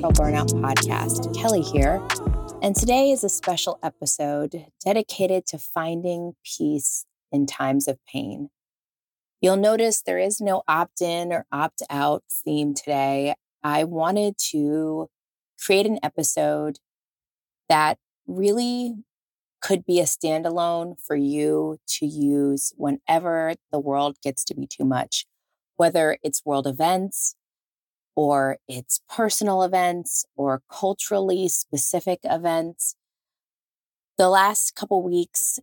Girl Burnout podcast. Kelley here. And today is a special episode dedicated to finding peace in times of pain. You'll notice there is no opt in or opt out theme today. I wanted to create an episode that really could be a standalone for you to use whenever the world gets to be too much, whether it's world events, or it's personal events or culturally specific events. The last couple weeks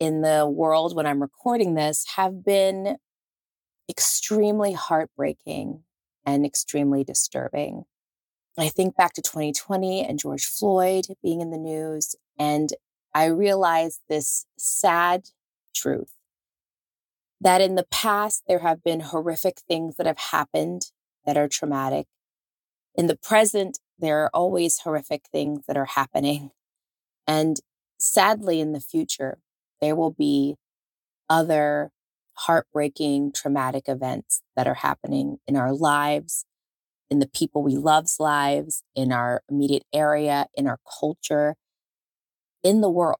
in the world when I'm recording this have been extremely heartbreaking and extremely disturbing. I think back to 2020 and George Floyd being in the news, and I realized this sad truth that in the past, there have been horrific things that have happened that are traumatic. In the present, there are always horrific things that are happening. And sadly, in the future, there will be other heartbreaking, traumatic events that are happening in our lives, in the people we love's lives, in our immediate area, in our culture, in the world.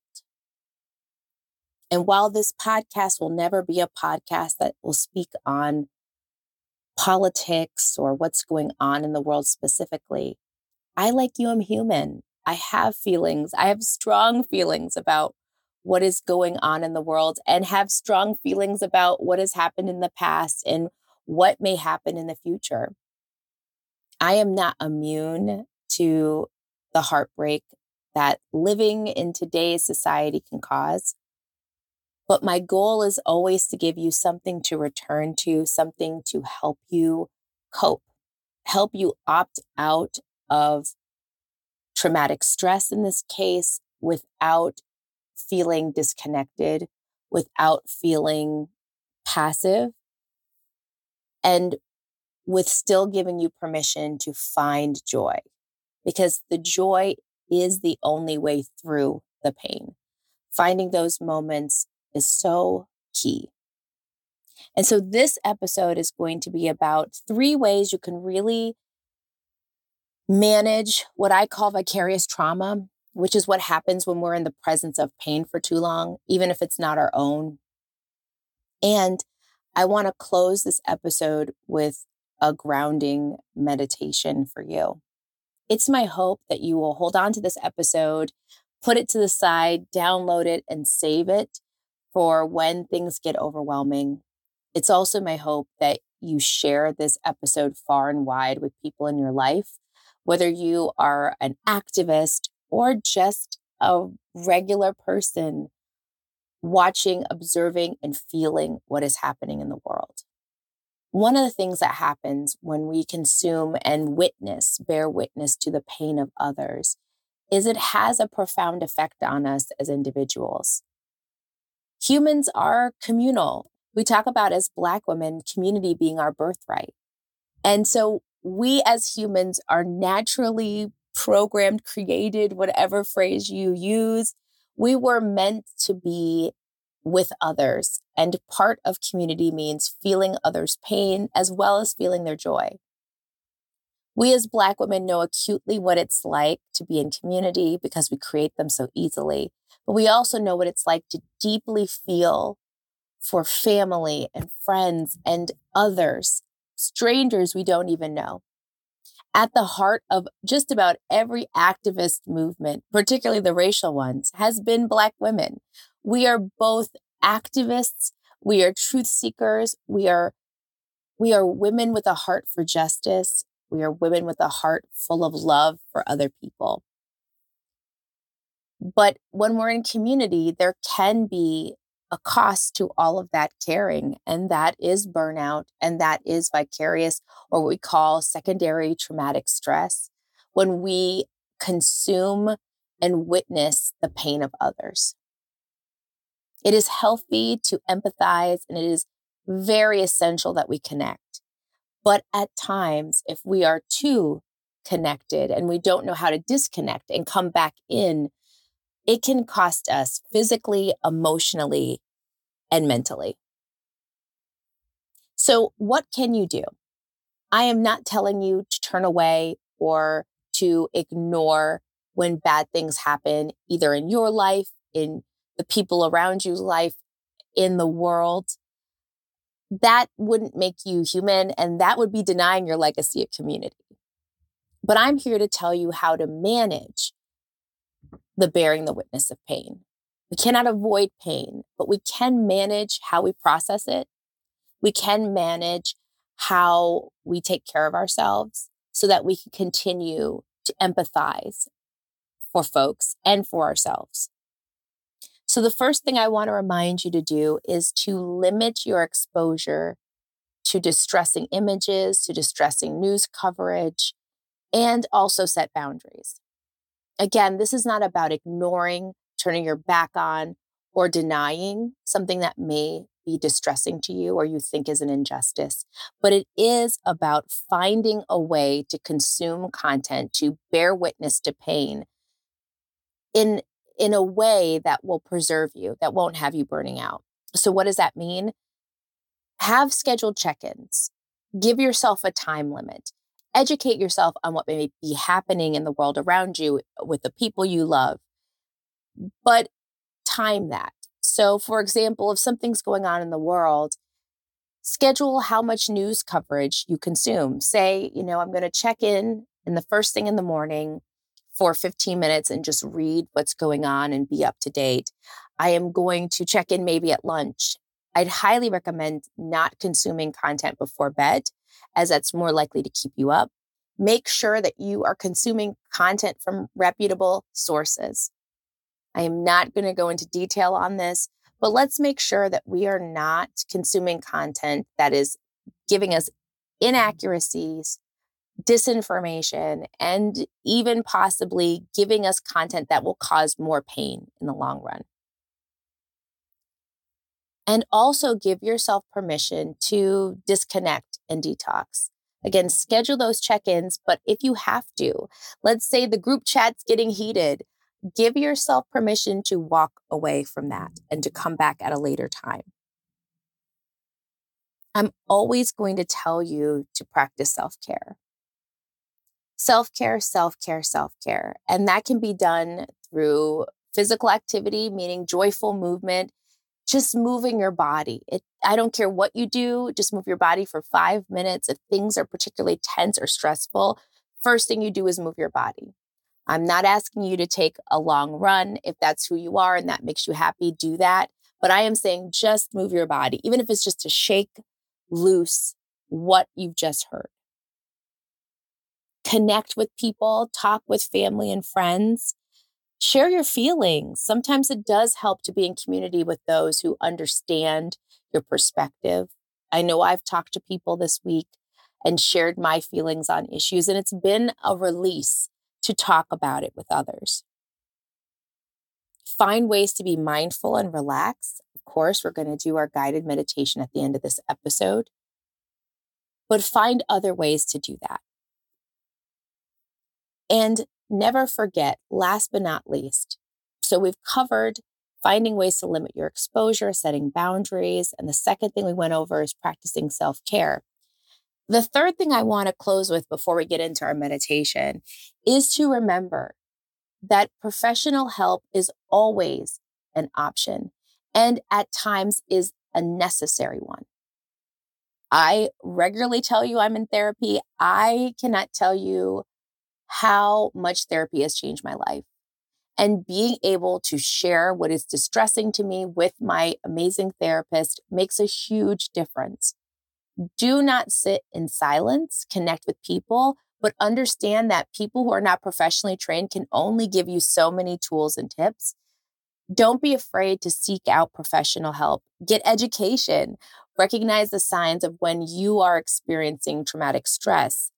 And while this podcast will never be a podcast that will speak on politics or what's going on in the world specifically. I, like you, am human. I have feelings. I have strong feelings about what is going on in the world and have strong feelings about what has happened in the past and what may happen in the future. I am not immune to the heartbreak that living in today's society can cause. But my goal is always to give you something to return to, something to help you cope, help you opt out of traumatic stress in this case without feeling disconnected, without feeling passive, and with still giving you permission to find joy because the joy is the only way through the pain. Finding those moments is so key. And so this episode is going to be about three ways you can really manage what I call vicarious trauma, which is what happens when we're in the presence of pain for too long, even if it's not our own. And I want to close this episode with a grounding meditation for you. It's my hope that you will hold on to this episode, put it to the side, download it, and save it for when things get overwhelming. It's also my hope that you share this episode far and wide with people in your life, whether you are an activist or just a regular person watching, observing, and feeling what is happening in the world. One of the things that happens when we consume and witness, bear witness to the pain of others, is it has a profound effect on us as individuals humans are communal. We talk about as Black women, community being our birthright. And so we as humans are naturally programmed, created, whatever phrase you use. We were meant to be with others. And part of community means feeling others' pain as well as feeling their joy. We as Black women know acutely what it's like to be in community because we create them so easily. But we also know what it's like to deeply feel for family and friends and others, strangers we don't even know. At the heart of just about every activist movement, particularly the racial ones, has been Black women. We are both activists, we are truth seekers, we are we are women with a heart for justice. We are women with a heart full of love for other people. But when we're in community, there can be a cost to all of that caring, and that is burnout, and that is vicarious, or what we call secondary traumatic stress, when we consume and witness the pain of others. It is healthy to empathize, and it is very essential that we connect. But at times, if we are too connected and we don't know how to disconnect and come back in it can cost us physically, emotionally, and mentally. So, what can you do? I am not telling you to turn away or to ignore when bad things happen, either in your life, in the people around you's life, in the world. That wouldn't make you human, and that would be denying your legacy of community. But I'm here to tell you how to manage the bearing the witness of pain. We cannot avoid pain, but we can manage how we process it. We can manage how we take care of ourselves so that we can continue to empathize for folks and for ourselves. So, the first thing I want to remind you to do is to limit your exposure to distressing images, to distressing news coverage, and also set boundaries. Again, this is not about ignoring, turning your back on, or denying something that may be distressing to you or you think is an injustice, but it is about finding a way to consume content to bear witness to pain in in a way that will preserve you, that won't have you burning out. So what does that mean? Have scheduled check-ins. Give yourself a time limit educate yourself on what may be happening in the world around you with the people you love, but time that. So, for example, if something's going on in the world, schedule how much news coverage you consume. Say, you know, I'm going to check in in the first thing in the morning for 15 minutes and just read what's going on and be up to date. I am going to check in maybe at lunch. I'd highly recommend not consuming content before bed as that's more likely to keep you up. Make sure that you are consuming content from reputable sources. I am not going to go into detail on this, but let's make sure that we are not consuming content that is giving us inaccuracies, disinformation, and even possibly giving us content that will cause more pain in the long run. And also give yourself permission to disconnect and detox. Again, schedule those check ins, but if you have to, let's say the group chat's getting heated, give yourself permission to walk away from that and to come back at a later time. I'm always going to tell you to practice self care. Self care, self care, self care. And that can be done through physical activity, meaning joyful movement, just moving your body. It, I don't care what you do, just move your body for five minutes. If things are particularly tense or stressful, first thing you do is move your body. I'm not asking you to take a long run. If that's who you are and that makes you happy, do that. But I am saying just move your body, even if it's just to shake loose what you've just heard. Connect with people, talk with family and friends share your feelings. Sometimes it does help to be in community with those who understand your perspective. I know I've talked to people this week and shared my feelings on issues, and it's been a release to talk about it with others. Find ways to be mindful and relax. Of course, we're going to do our guided meditation at the end of this episode, but find other ways to do that. And never forget, last but not least, so we've covered finding ways to limit your exposure, setting boundaries. And the second thing we went over is practicing self care. The third thing I want to close with before we get into our meditation is to remember that professional help is always an option and at times is a necessary one. I regularly tell you I'm in therapy. I cannot tell you how much therapy has changed my life. And being able to share what is distressing to me with my amazing therapist makes a huge difference. Do not sit in silence, connect with people, but understand that people who are not professionally trained can only give you so many tools and tips. Don't be afraid to seek out professional help. Get education. Recognize the signs of when you are experiencing traumatic stress.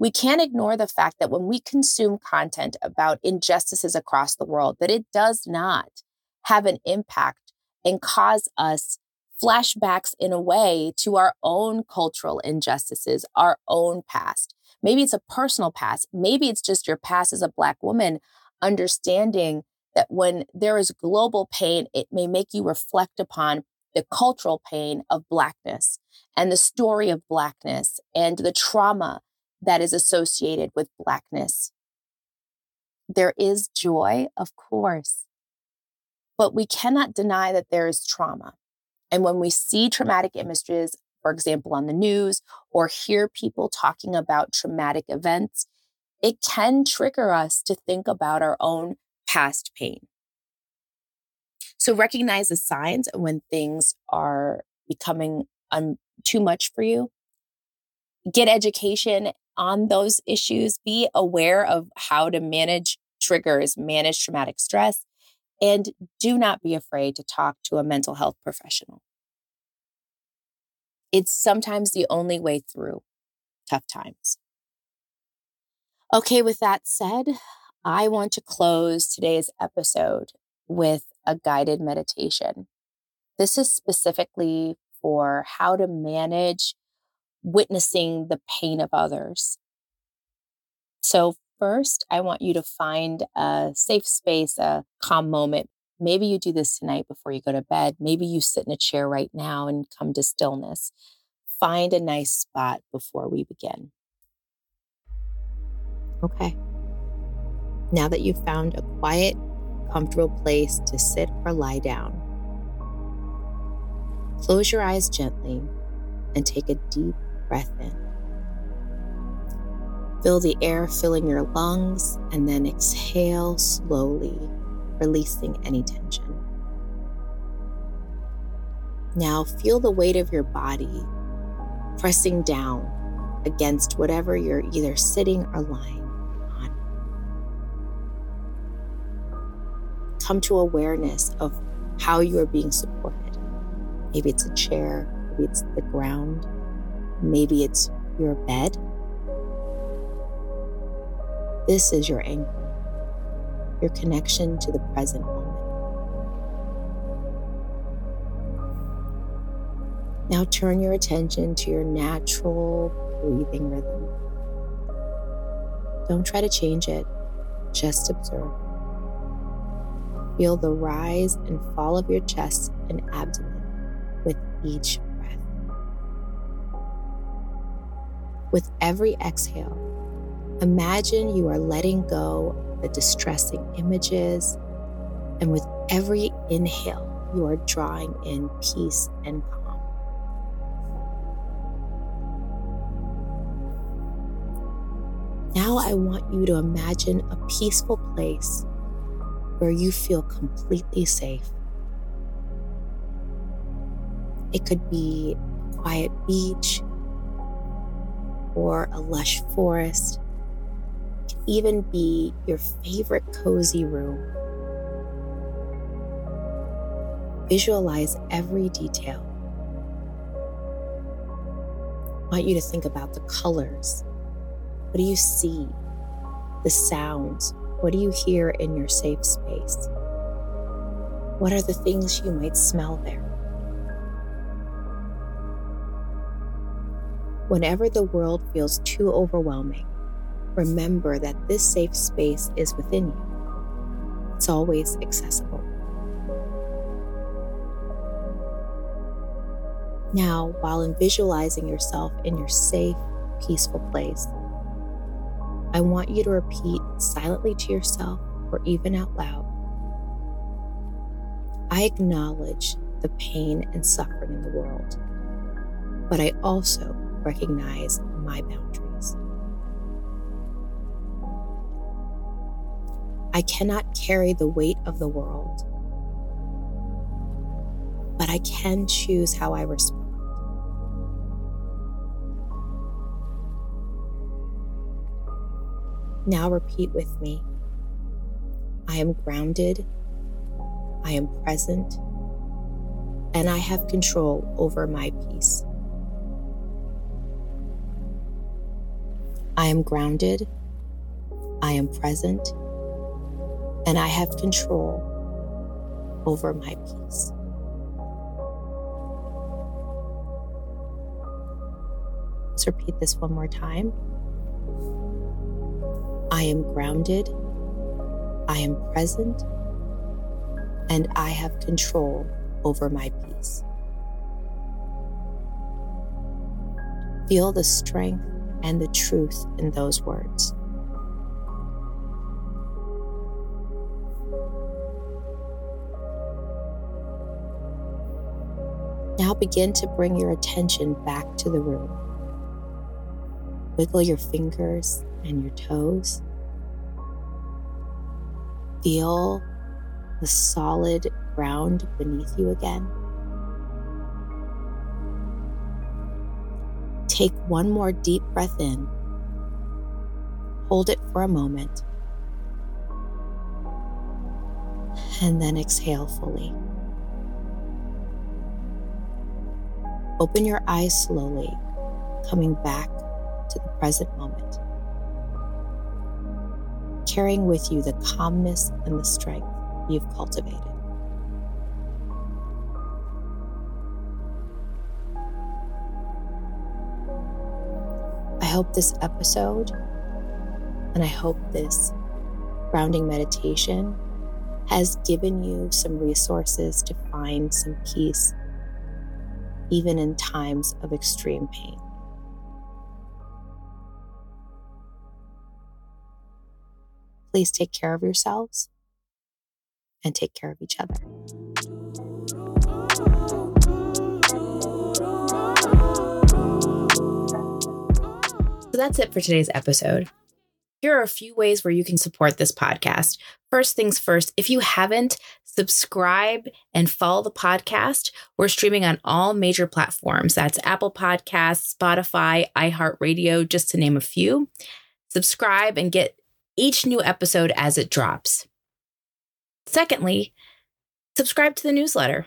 We can't ignore the fact that when we consume content about injustices across the world, that it does not have an impact and cause us flashbacks in a way to our own cultural injustices, our own past. Maybe it's a personal past. Maybe it's just your past as a Black woman, understanding that when there is global pain, it may make you reflect upon the cultural pain of Blackness and the story of Blackness and the trauma that is associated with Blackness There is joy, of course, but we cannot deny that there is trauma. And when we see traumatic images, for example, on the news, or hear people talking about traumatic events, it can trigger us to think about our own past pain. So recognize the signs when things are becoming too much for you. Get education on those issues. Be aware of how to manage triggers, manage traumatic stress, and do not be afraid to talk to a mental health professional. It's sometimes the only way through tough times. Okay, with that said, I want to close today's episode with a guided meditation. This is specifically for how to manage witnessing the pain of others. So, first, I want you to find a safe space, a calm moment. Maybe you do this tonight before you go to bed. Maybe you sit in a chair right now and come to stillness. Find a nice spot before we begin. Okay. Now that you've found a quiet, comfortable place to sit or lie down, close your eyes gently and take a deep breath in. Feel the air filling your lungs and then exhale slowly, releasing any tension. Now feel the weight of your body pressing down against whatever you're either sitting or lying. On. Come to awareness of how you are being supported. Maybe it's a chair, maybe it's the ground, maybe it's your bed. This is your anchor, your connection to the present moment. Now turn your attention to your natural breathing rhythm. Don't try to change it, just observe. Feel the rise and fall of your chest and abdomen with each With every exhale, imagine you are letting go of the distressing images, and with every inhale, you are drawing in peace and calm. Now, I want you to imagine a peaceful place where you feel completely safe. It could be a quiet beach or a lush forest. It could even be your favorite cozy room. Visualize every detail. I want you to think about the colors. What do you see? The sounds. What do you hear in your safe space? What are the things you might smell there? Whenever the world feels too overwhelming, remember that this safe space is within you. It's always accessible. Now, while in visualizing yourself in your safe, peaceful place, I want you to repeat silently to yourself or even out loud I acknowledge the pain and suffering in the world, but I also recognize my boundaries. I cannot carry the weight of the world, but I can choose how I respond. Now repeat with me I am grounded, I am present, and I have control over my peace. I am grounded, I am present, and I have control over my peace. Let's repeat this one more time. I am grounded, I am present, and I have control over my peace. Feel the strength and the truth in those words. Now begin to bring your attention back to the room. Wiggle your fingers and your toes. Feel the solid ground beneath you again. Take one more deep breath in. Hold it for a moment. And then exhale fully. Open your eyes slowly, coming back to the present moment. Carrying with you the calmness and the strength you've cultivated. Hope this episode and I hope this grounding meditation has given you some resources to find some peace, even in times of extreme pain. Please take care of yourselves and take care of each other. That's it for today's episode. Here are a few ways where you can support this podcast. First things first, if you haven't, subscribe and follow the podcast. We're streaming on all major platforms. That's Apple Podcasts, Spotify, iHeartRadio, just to name a few. Subscribe and get each new episode as it drops. Secondly, subscribe to the newsletter.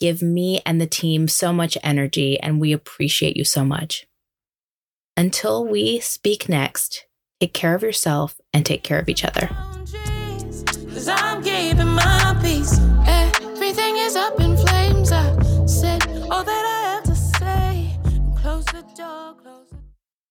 give me and the team so much energy, and we appreciate you so much. Until we speak next, take care of yourself and take care of each other. All that I have to say. Close the door. Close